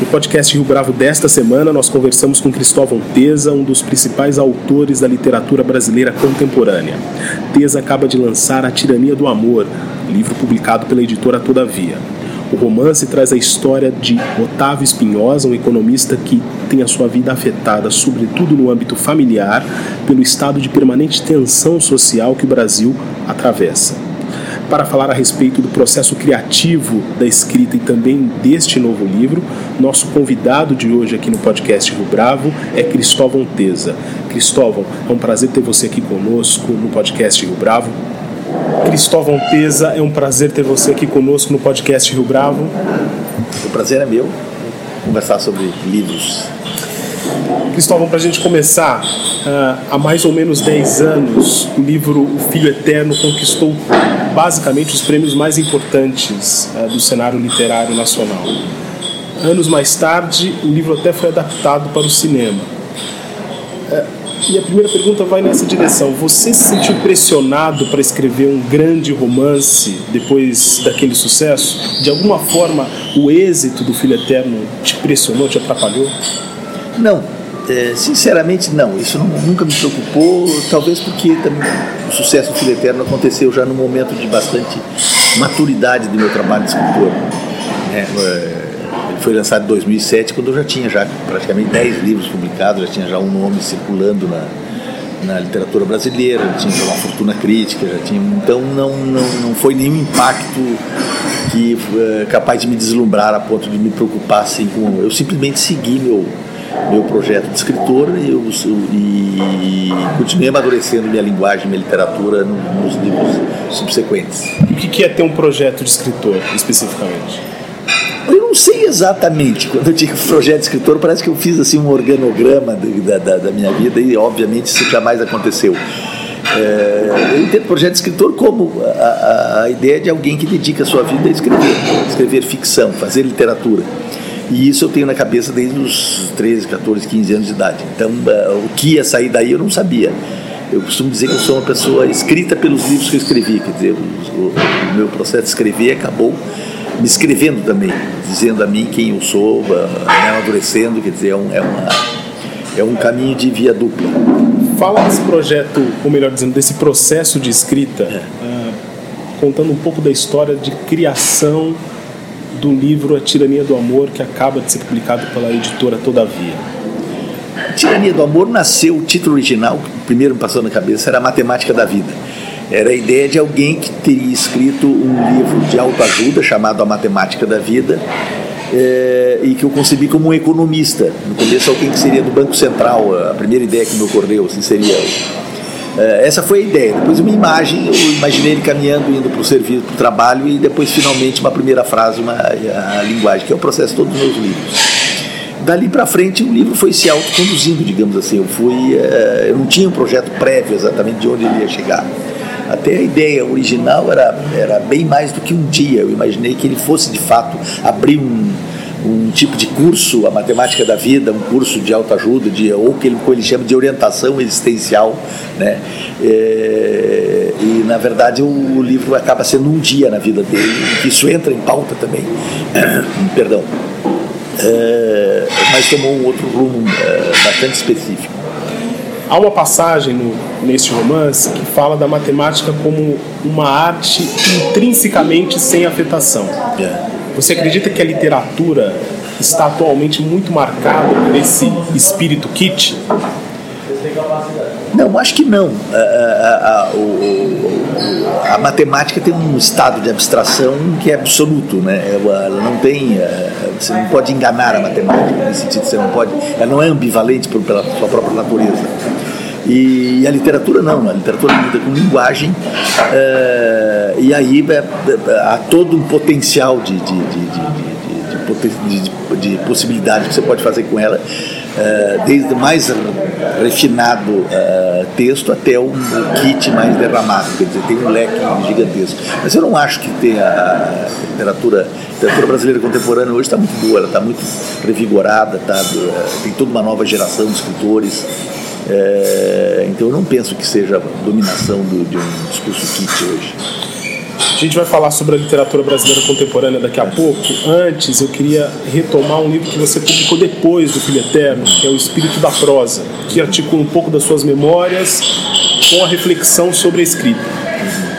No podcast Rio Bravo desta semana, nós conversamos com Cristóvão Teza, um dos principais autores da literatura brasileira contemporânea. Teza acaba de lançar A Tirania do Amor, livro publicado pela editora Todavia. O romance traz a história de Otávio Espinhosa, um economista que tem a sua vida afetada, sobretudo no âmbito familiar, pelo estado de permanente tensão social que o Brasil atravessa para falar a respeito do processo criativo da escrita e também deste novo livro. Nosso convidado de hoje aqui no podcast Rio Bravo é Cristóvão Teza. Cristóvão, é um prazer ter você aqui conosco no podcast Rio Bravo. Cristóvão Teza, é um prazer ter você aqui conosco no podcast Rio Bravo. O prazer é meu conversar sobre livros. Cristóvão, para a gente começar, uh, há mais ou menos 10 anos, o livro O Filho Eterno conquistou basicamente os prêmios mais importantes uh, do cenário literário nacional. Anos mais tarde, o livro até foi adaptado para o cinema. Uh, e a primeira pergunta vai nessa direção. Você se sentiu pressionado para escrever um grande romance depois daquele sucesso? De alguma forma, o êxito do Filho Eterno te pressionou, te atrapalhou? Não, é, sinceramente, não. Isso não, nunca me preocupou, talvez porque também o sucesso do Filho Eterno aconteceu já num momento de bastante maturidade do meu trabalho de escritor. É, é ele foi lançado em 2007, quando eu já tinha já praticamente 10 livros publicados, já tinha já um nome circulando na, na literatura brasileira, já tinha uma fortuna crítica, já tinha, então não, não, não foi nenhum impacto que é, capaz de me deslumbrar a ponto de me preocupar assim com. Eu simplesmente segui meu meu projeto de escritor e, eu, e continuei amadurecendo minha linguagem, minha literatura nos livros subsequentes. O que é ter um projeto de escritor, especificamente? Eu não sei exatamente. Quando eu digo projeto de escritor, parece que eu fiz assim um organograma da, da, da minha vida e, obviamente, isso jamais aconteceu. É, eu entendo projeto de escritor como a, a, a, ideia de alguém que dedica a sua vida a escrever, escrever ficção, fazer literatura. E isso eu tenho na cabeça desde os 13, 14, 15 anos de idade. Então, uh, o que ia sair daí eu não sabia. Eu costumo dizer que eu sou uma pessoa escrita pelos livros que eu escrevi. Quer dizer, o, o, meu processo de escrever acabou me escrevendo também, dizendo a mim quem eu sou, me amadurecendo. Quer dizer, é um, é, uma, é um caminho de via dupla. Fala desse projeto, ou melhor dizendo, desse processo de escrita, é. uh, contando um pouco da história de criação do livro A Tirania do Amor, que acaba de ser publicado pela editora Todavia. A Tirania do Amor nasceu, o título original, que primeiro me passou na cabeça, era a Matemática da Vida. Era a ideia de alguém que teria escrito um livro de autoajuda chamado A Matemática da Vida, é, e que eu concebi como um economista. No começo, alguém que seria do Banco Central, a primeira ideia que me ocorreu assim, seria essa foi a ideia. Depois uma imagem, eu imaginei ele caminhando, indo para o serviço, para o trabalho e depois finalmente uma primeira frase, uma a linguagem, que é o processo todos os meus livros. Dali para frente o livro foi se autoconduzindo, digamos assim. Eu fui, é, eu não tinha um projeto prévio exatamente de onde ele ia chegar. Até a ideia original era, era bem mais do que um dia. Eu imaginei que ele fosse de fato abrir um, um tipo de curso, a matemática da vida, um curso de autoajuda, de, ou que ele, ele chama de orientação existencial, né? É, e na verdade o, o, livro acaba sendo um dia na vida dele, isso entra em pauta também, perdão, é, mas tomou um outro rumo é, bastante específico. Há uma passagem no, neste romance que fala da matemática como uma arte intrinsecamente sem afetação. É. Você acredita que a literatura está atualmente muito marcada por esse espírito kit? Não, acho que não. A, a, a, a, matemática tem um estado de abstração que é absoluto, né? Ela não tem, é, você não pode enganar a matemática nesse sentido, você não pode, ela não é ambivalente pela sua própria natureza. E a literatura não, a literatura lida com linguagem e aí é, é, há todo um potencial de, de, de de, de, possibilidades que você pode fazer com ela, uh, desde o mais refinado texto até um, kit mais derramado, quer dizer, tem um leque gigantesco. Mas eu não acho que tenha a literatura, a literatura brasileira contemporânea hoje está muito boa, ela está muito revigorada, tá, tem toda uma nova geração de escritores. então eu não penso que seja a dominação do, de um discurso kit hoje. Gente vai falar sobre a literatura brasileira contemporânea daqui a pouco. Antes, eu queria retomar um livro que você publicou depois do Filho Eterno, que é O Espírito da Prosa, que articula um pouco das suas memórias com a reflexão sobre a escrita.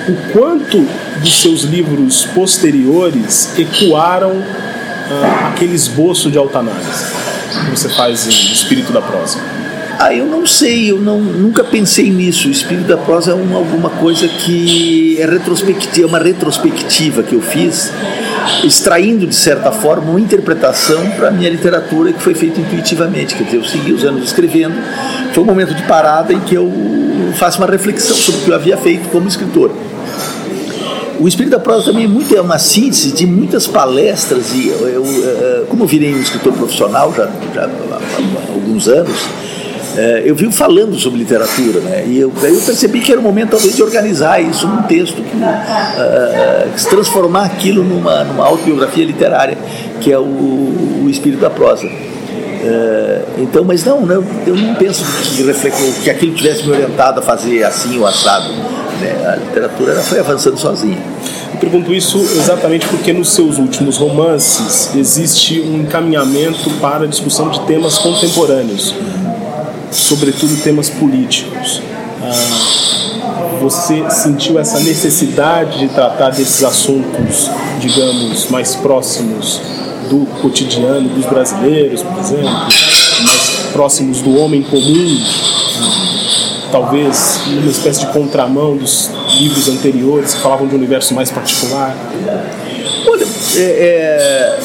O quanto dos seus livros posteriores ecoaram ah, aquele esboço de autoanálise que você faz em Espírito da Prosa? Ah, eu não sei, eu não, nunca pensei nisso. O espírito da prosa é uma, alguma coisa que é retrospectiva, é uma retrospectiva que eu fiz, extraindo de certa forma uma interpretação para a minha literatura que foi feita intuitivamente. Quer dizer, eu segui os anos escrevendo, foi um momento de parada em que eu faço uma reflexão sobre o que eu havia feito como escritor. O espírito da prosa também é, muito, é uma síntese de muitas palestras e eu, eu, eh, como eu virei um escritor profissional já, já há alguns anos, é, eu vivo falando sobre literatura, né? E eu, eu percebi que era o momento talvez de organizar isso num texto, que, uh, transformar aquilo numa, numa autobiografia literária, que é o, o espírito da prosa. Uh, então, mas não, não, eu não penso que, que aquilo tivesse me orientado a fazer assim ou assado. Né? A literatura foi avançando sozinha. Eu pergunto isso exatamente porque nos seus últimos romances existe um encaminhamento para a discussão de temas contemporâneos sobretudo temas políticos. Ah, você sentiu essa necessidade de tratar desses assuntos, digamos, mais próximos do cotidiano dos brasileiros, por exemplo, mais próximos do homem comum, ah, talvez numa espécie de contramão dos livros anteriores que falavam de um universo mais particular? Olha, é, é,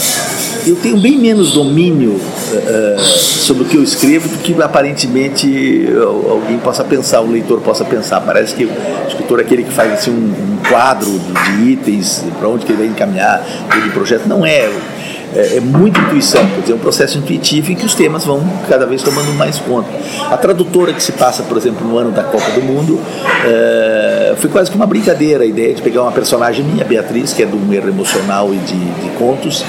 eu tenho bem menos domínio uh, sobre o que eu escrevo do que aparentemente alguém possa pensar, o leitor possa pensar. Parece que o escritor é aquele que faz assim, um, um quadro de itens, para onde que ele vai encaminhar todo o projeto. Não é. É, é muita intuição, quer dizer, é um processo intuitivo em que os temas vão cada vez tomando mais conta. A tradutora que se passa, por exemplo, no ano da Copa do Mundo, foi quase que uma brincadeira a ideia de pegar uma personagem minha, Beatriz, que é do erro emocional e de, de contos,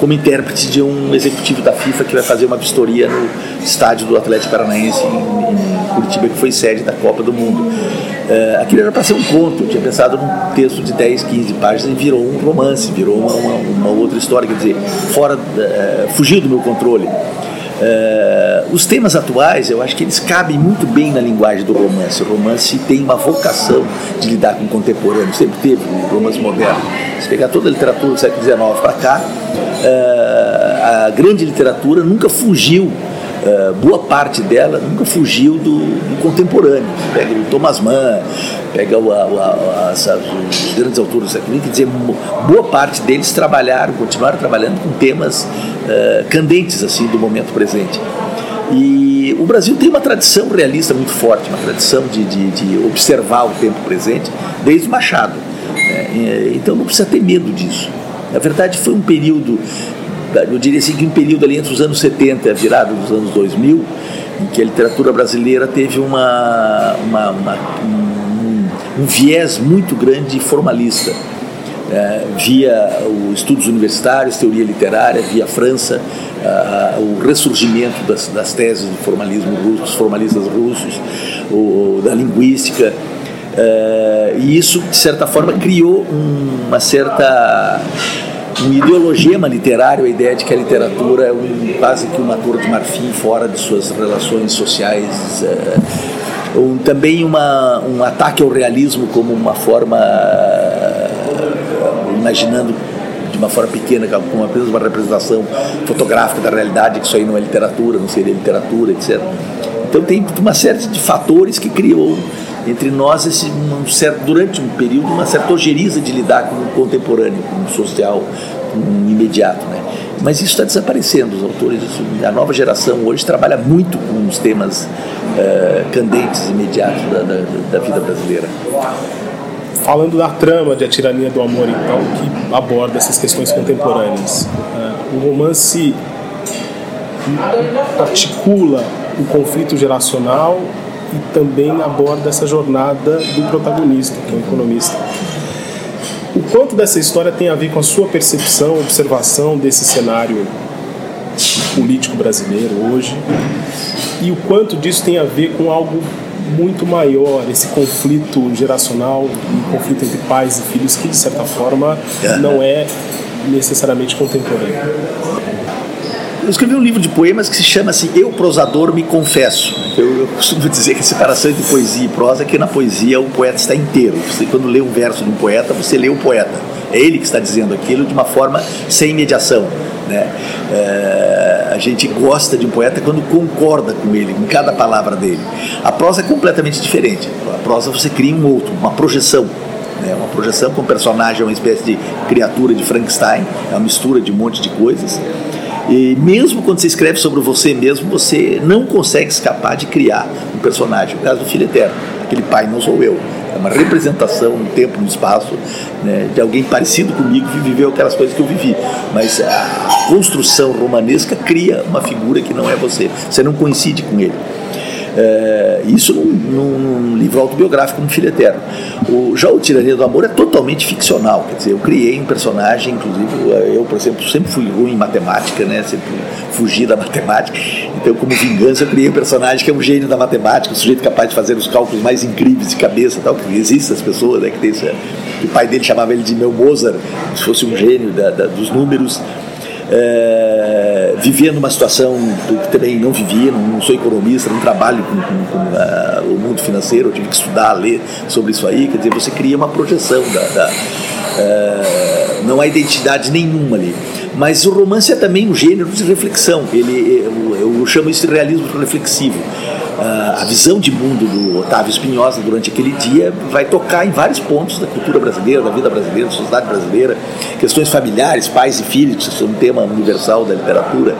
como intérprete de um executivo da FIFA que vai fazer uma vistoria no estádio do Atlético Paranaense em, em Curitiba, que foi sede da Copa do Mundo. Uh, aquilo era para ser um conto, eu tinha pensado num texto de 10, 15 páginas e virou um romance, virou uma, uma, outra história, quer dizer, fora, uh, fugiu do meu controle. Uh, os temas atuais, eu acho que eles cabem muito bem na linguagem do romance. O romance tem uma vocação de lidar com o contemporâneo, sempre teve, o romance moderno. Se pegar toda a literatura do século XIX para cá, uh, a grande literatura nunca fugiu Uh, boa parte dela nunca fugiu do, do contemporâneo. Você pega o Thomas Mann, pega o, a, a, os grandes autores século XX, quer dizer, boa parte deles trabalharam, continuaram trabalhando com temas uh, candentes assim do momento presente. E o Brasil tem uma tradição realista muito forte, uma tradição de, de, de observar o tempo presente desde Machado. Né? Então não precisa ter medo disso. Na verdade, foi um período eu diria assim que um período ali entre os anos 70 e a virada dos anos 2000, em que a literatura brasileira teve uma, uma, uma um, um, viés muito grande formalista. É, via os estudos universitários, teoria literária, via França, o ressurgimento das, das, teses do formalismo russo, dos formalistas russos, o, da linguística, é, e isso, de certa forma, criou uma certa um ideologema literário, a ideia de que a literatura é um, quase que uma torre de marfim fora de suas relações sociais. É, um, também uma, um ataque ao realismo como uma forma, imaginando de uma forma pequena, como apenas uma representação fotográfica da realidade, que isso aí não é literatura, não seria literatura, etc. Então tem uma série de fatores que criou entre nós esse, um certo, durante um período uma certa ojeriza de lidar com o contemporâneo, com o social com o imediato. Né? Mas isso está desaparecendo. Os autores, a nova geração hoje trabalha muito com os temas uh, candentes, imediatos da, da, da vida brasileira. falando da trama de A Tirania do Amor, então, que aborda essas questões contemporâneas. Uh, o romance articula o conflito geracional e também aborda essa jornada do protagonista, que é o economista. O quanto dessa história tem a ver com a sua percepção, observação desse cenário político brasileiro hoje e o quanto disso tem a ver com algo muito maior, esse conflito geracional, um conflito entre pais e filhos que de certa forma não é necessariamente contemporâneo. Eu escrevi um livro de poemas que se chama assim Eu, prosador, me confesso. Eu, eu, costumo dizer que a separação entre poesia e prosa é que na poesia o poeta está inteiro. Você, quando lê um verso de um poeta, você lê o poeta. É ele que está dizendo aquilo de uma forma sem mediação. Né? É, a gente gosta de um poeta quando concorda com ele, em cada palavra dele. A prosa é completamente diferente. A prosa você cria um outro, uma projeção. Né? Uma projeção com o personagem, uma espécie de criatura de Frankenstein, é uma mistura de um monte de coisas. E mesmo quando você escreve sobre você mesmo, você não consegue escapar de criar um personagem. O caso do Filho Eterno, aquele pai não sou eu. É uma representação no tempo, no espaço, né, de alguém parecido comigo que viveu aquelas coisas que eu vivi. Mas a construção romanesca cria uma figura que não é você. Você não coincide com ele. É, isso num, num, livro autobiográfico como Filho Eterno. O, já o Tirania do Amor é totalmente ficcional, quer dizer, eu criei um personagem, inclusive eu, por exemplo, sempre fui ruim em matemática, né, sempre fugi da matemática, então como vingança eu criei um personagem que é um gênio da matemática, um sujeito capaz de fazer os cálculos mais incríveis de cabeça, tal, que existem as pessoas, né, que tem isso, o pai dele chamava ele de meu Mozart, se fosse um gênio da, da, dos números, é, vivendo uma situação que também não vivia, não, sou economista, não trabalho com, com, com uh, o mundo financeiro, eu tive que estudar, ler sobre isso aí, quer dizer, você cria uma projeção da, da uh, não há identidade nenhuma ali. Mas o romance é também um gênero de reflexão, ele, eu, eu chamo isso de realismo reflexivo a visão de mundo do Otávio Espinhosa durante aquele dia vai tocar em vários pontos da cultura brasileira, da vida brasileira, da sociedade brasileira, questões familiares, pais e filhos, que são um tema universal da literatura.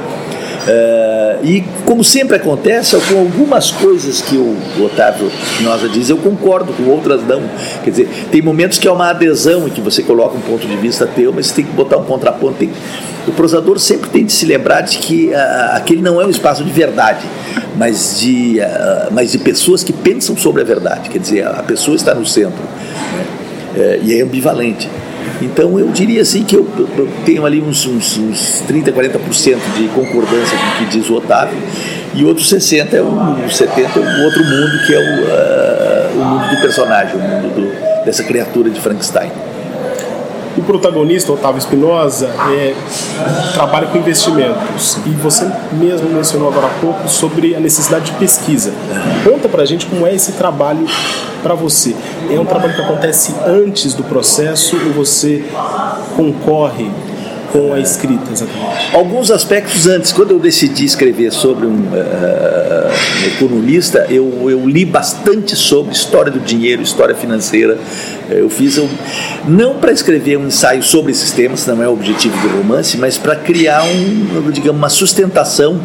Uh, e como sempre acontece, com algumas coisas que o Otávio Espinosa diz, eu concordo, com outras não. Quer dizer, tem momentos que é uma adesão e que você coloca um ponto de vista teu, mas você tem que botar um contraponto. Tem, o prosador sempre tem de se lembrar de que uh, aquele não é um espaço de verdade, mas de, uh, mas de pessoas que pensam sobre a verdade. Quer dizer, a pessoa está no centro né? uh, e é ambivalente. Então eu diria assim que eu, eu tenho ali uns, uns, uns 30, 40% de concordância com o que diz o Otávio, e outros 60 é o, 70 é o outro mundo que é o, uh, o mundo do personagem, o mundo do, dessa criatura de Frankenstein. Protagonista, Otávio Espinosa, é, trabalha com investimentos. E você mesmo mencionou agora há pouco sobre a necessidade de pesquisa. Conta pra gente como é esse trabalho para você. É um trabalho que acontece antes do processo ou você concorre com a escrita, exatamente? Alguns aspectos antes. Quando eu decidi escrever sobre um, uh, economista, eu, eu, li bastante sobre história do dinheiro, história financeira. Eu fiz, um, não para escrever um ensaio sobre esses temas, não é o objetivo do romance, mas para criar um, digamos, uma sustentação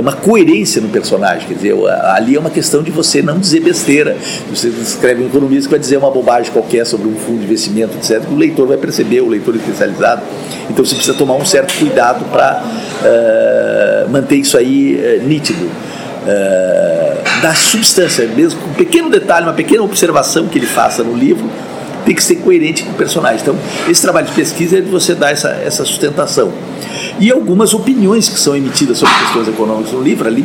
uma coerência no personagem. Quer dizer, ali é uma questão de você não dizer besteira. Você escreve um economista que vai dizer uma bobagem qualquer sobre um fundo de investimento, etc., que o leitor vai perceber, o leitor especializado. Então você precisa tomar um certo cuidado para uh, eh, manter isso aí uh, nítido. Uh, da substância, mesmo um pequeno detalhe, uma pequena observação que ele faça no livro, tem que ser coerente com o personagem. Então, esse trabalho de pesquisa é de você dar essa, essa sustentação e algumas opiniões que são emitidas sobre questões econômicas no livro, ali,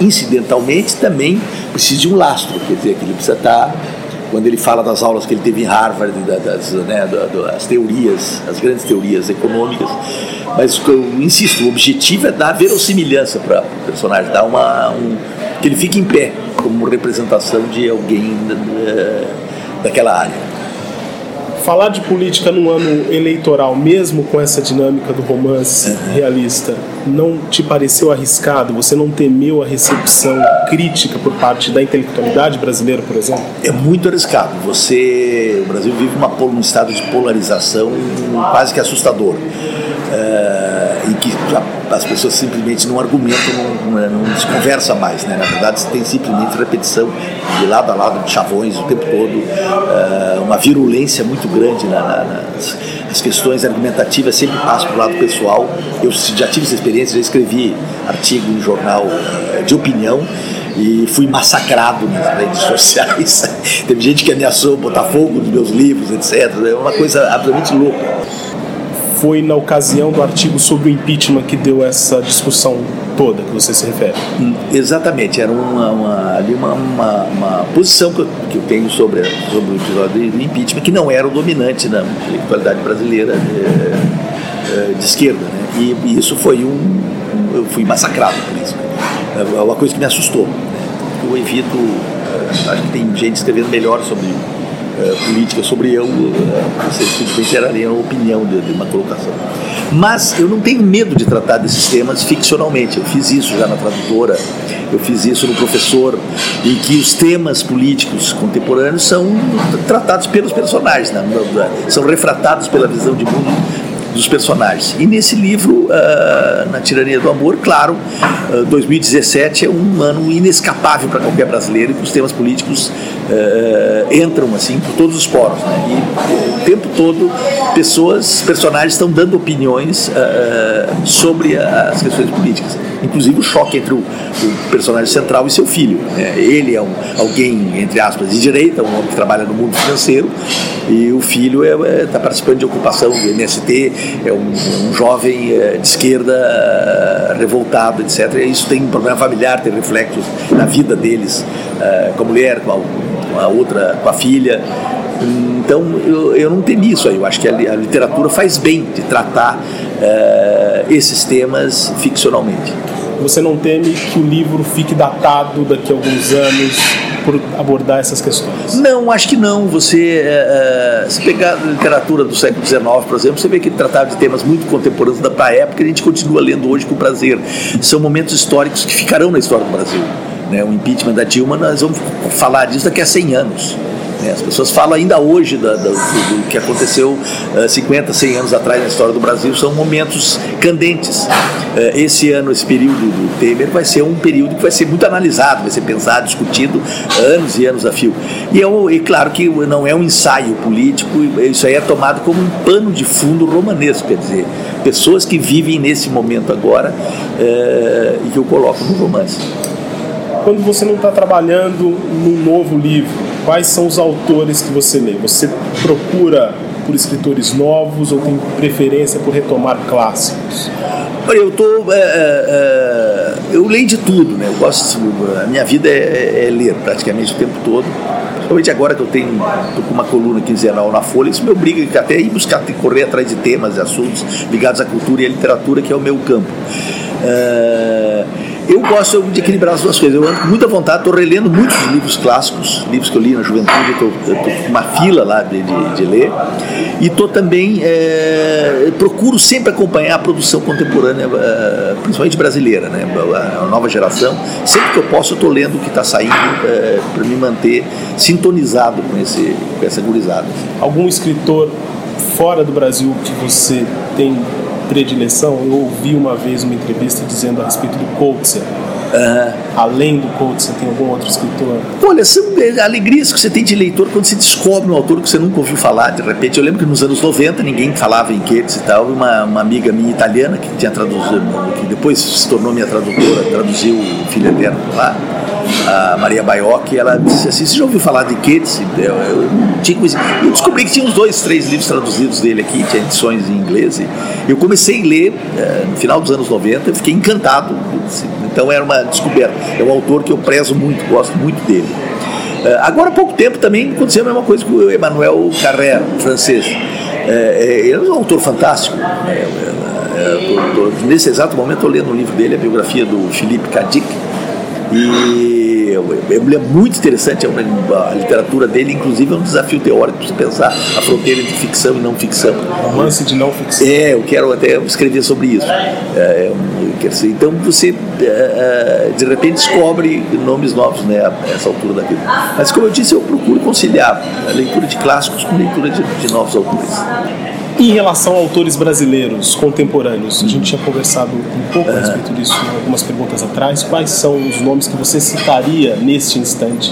incidentalmente, também precisa de um lastro, quer dizer, que ele precisa estar quando ele fala das aulas que ele teve em Harvard, das, né, das teorias, as grandes teorias econômicas. Mas eu insisto, o objetivo é dar verossimilhança para o personagem, dar uma, um, que ele fique em pé como representação de alguém uh, daquela área falar de política num ano eleitoral, mesmo com essa dinâmica do romance realista, não te pareceu arriscado? Você não temeu a recepção crítica por parte da intelectualidade brasileira, por exemplo? É muito arriscado. Você, o Brasil vive uma, um estado de polarização quase que assustador. É, e que as pessoas simplesmente não argumentam, não, não, se conversa mais. Né? Na verdade, tem simplesmente repetição de lado a lado de chavões o tempo todo, uh, uma virulência muito grande na, na, nas as questões argumentativas sempre passam para o lado pessoal. Eu já tive essa experiência, já escrevi artigo em jornal uh, de opinião e fui massacrado nas redes sociais. Teve gente que ameaçou botar fogo nos meus livros, etc. É uma coisa absolutamente louca foi na ocasião do artigo sobre o impeachment que deu essa discussão toda que você se refere. Hum, exatamente, era uma, uma uma, uma, uma, posição que eu, que eu tenho sobre, sobre o episódio do impeachment, que não era o dominante na intelectualidade brasileira de, eh, eh, de esquerda. Né? E, e, isso foi um. Eu fui massacrado por isso. É uma coisa que me assustou. Né? Eu evito. Eh, acho que tem gente escrevendo melhor sobre política sobre eu, uh, vocês simplesmente gerariam a opinião de, de, uma colocação. Mas eu não tenho medo de tratar desses temas ficcionalmente. Eu fiz isso já na tradutora, eu fiz isso no professor, em que os temas políticos contemporâneos são tratados pelos personagens, né? são refratados pela visão de mundo dos personagens. E nesse livro, uh, Na Tirania do Amor, claro, uh, 2017 é um ano inescapável para qualquer brasileiro os temas políticos uh, entram assim por todos os poros. Né? E o tempo todo, pessoas, personagens estão dando opiniões sobre as questões políticas. Inclusive o choque entre o, o personagem central e seu filho. Né? Ele é um, alguém, entre aspas, de direita, um homem que trabalha no mundo financeiro, e o filho está é, é, tá participando de ocupação do MST, é um, um jovem é, de esquerda é, revoltado, etc. E isso tem um problema familiar, tem reflexos na vida deles, é, com a mulher, com a, com a, outra, com a filha. Então eu, eu não temi isso aí. Eu acho que a, a literatura faz bem de tratar esses temas ficcionalmente. Você não teme que o livro fique datado daqui a alguns anos por abordar essas questões? Não, acho que não. Você, é, é, se pegar a literatura do século XIX, por exemplo, você vê que ele tratava de temas muito contemporâneos da época e a gente continua lendo hoje com prazer. São momentos históricos que ficarão na história do Brasil. Né? O impeachment da Dilma, nós vamos falar disso daqui a 100 anos. Né? As pessoas falam ainda hoje da, da, do, do, que aconteceu uh, 50, 100 anos atrás na história do Brasil, são momentos candentes. Uh, esse ano, esse período do Temer, vai ser um período que vai ser muito analisado, vai ser pensado, discutido anos e anos a fio. E, é, e claro que não é um ensaio político, isso aí é tomado como um pano de fundo romanesco, quer dizer, pessoas que vivem nesse momento agora uh, e que eu coloco no romance. Quando você não está trabalhando num novo livro, quais são os autores que você lê? Você procura por escritores novos ou tem preferência por retomar clássicos? Olha, eu tô, é, é, é, eu leio de tudo, né? Eu gosto, a minha vida é, é, ler praticamente o tempo todo. Principalmente agora que eu tenho com uma coluna quinzenal na Folha, isso me obriga até a ir buscar, correr atrás de temas e assuntos ligados à cultura e à literatura, que é o meu campo. É, eu gosto de equilibrar as duas coisas. Eu ando com muita vontade, estou relendo muitos livros clássicos, livros que eu li na juventude, estou com uma fila lá de, de, de ler. E estou também, é, procuro sempre acompanhar a produção contemporânea, é, principalmente brasileira, né? a, nova geração. Sempre que eu posso, estou lendo o que está saindo é, para me manter sintonizado com, esse, com essa gurizada. Algum escritor fora do Brasil que você tem predileção, eu ouvi uma vez uma entrevista dizendo a respeito do Coates. Uhum. Além do Coates, tem algum outro escritor? Olha, são alegrias que você tem de leitor quando você descobre um autor que você nunca ouviu falar. De repente, eu lembro que nos anos 90 ninguém falava em Coates e tal. Uma, uma amiga minha italiana que tinha traduzido, que depois se tornou minha tradutora, traduziu o Filho Eterno lá a Maria Baiocchi, ela disse assim, você já ouviu falar de Keats? Eu, eu, eu descobri que tinha uns dois, três livros traduzidos dele aqui, tinha edições em inglês. eu comecei a ler é, no final dos anos 90, eu fiquei encantado. Então era uma descoberta. É um autor que eu prezo muito, gosto muito dele. É, agora há pouco tempo também aconteceu a mesma coisa com o Emmanuel Carrère, francês. É, ele é um autor fantástico. Nesse exato momento estou lendo um livro dele, a biografia do Philippe Cadic, e é muito interessante é a literatura dele, inclusive é um desafio teórico para você pensar a fronteira entre ficção e não ficção. Romance de não ficção. É, eu quero até escrever sobre isso. É, então você é, é, de repente descobre nomes novos né, a essa altura da vida. Mas como eu disse, eu procuro conciliar a leitura de clássicos com a leitura de, de novos autores. Em relação a autores brasileiros contemporâneos, a gente tinha conversado um pouco a respeito disso em algumas perguntas atrás. Quais são os nomes que você citaria neste instante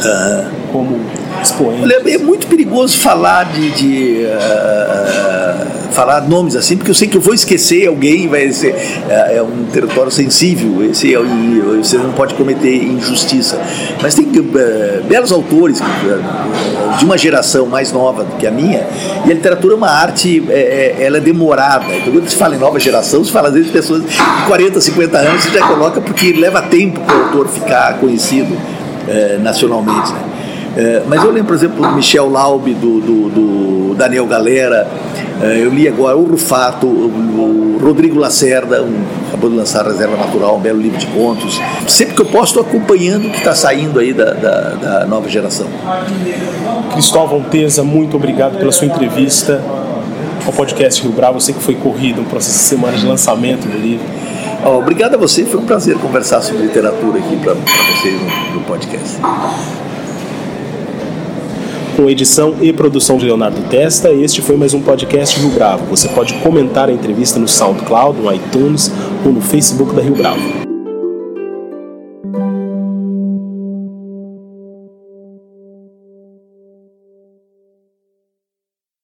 como expoentes? Olha, é muito perigoso falar de, de uh, falar nomes assim, porque eu sei que eu vou esquecer alguém, vai ser é, é um território sensível, esse, e você não pode cometer injustiça. Mas tem uh, belos autores uh, de uma geração mais nova do que a minha, e a literatura é uma arte, é, ela é demorada. Então, quando se fala em nova geração, se fala às vezes de pessoas de 40, 50 anos, você já coloca porque leva tempo para o autor ficar conhecido nacionalmente. Né? É, mas eu lembro, por exemplo, do Michel Laube, do, do, do Daniel Galera, é, eu li agora o Rufato, o, o Rodrigo Lacerda, um, acabou de lançar Reserva Natural, um belo livro de contos. Sempre que eu posso, estou acompanhando o que está saindo aí da, da, da, nova geração. Cristóvão Teza, muito obrigado pela sua entrevista ao podcast Rio Bravo. Você que foi corrido no processo de semana de lançamento do livro. Oh, obrigado a você, foi um prazer conversar sobre literatura aqui para vocês no, no podcast com edição e produção de Leonardo Testa. Este foi mais um podcast Rio Bravo. Você pode comentar a entrevista no SoundCloud, no iTunes ou no Facebook da Rio Bravo.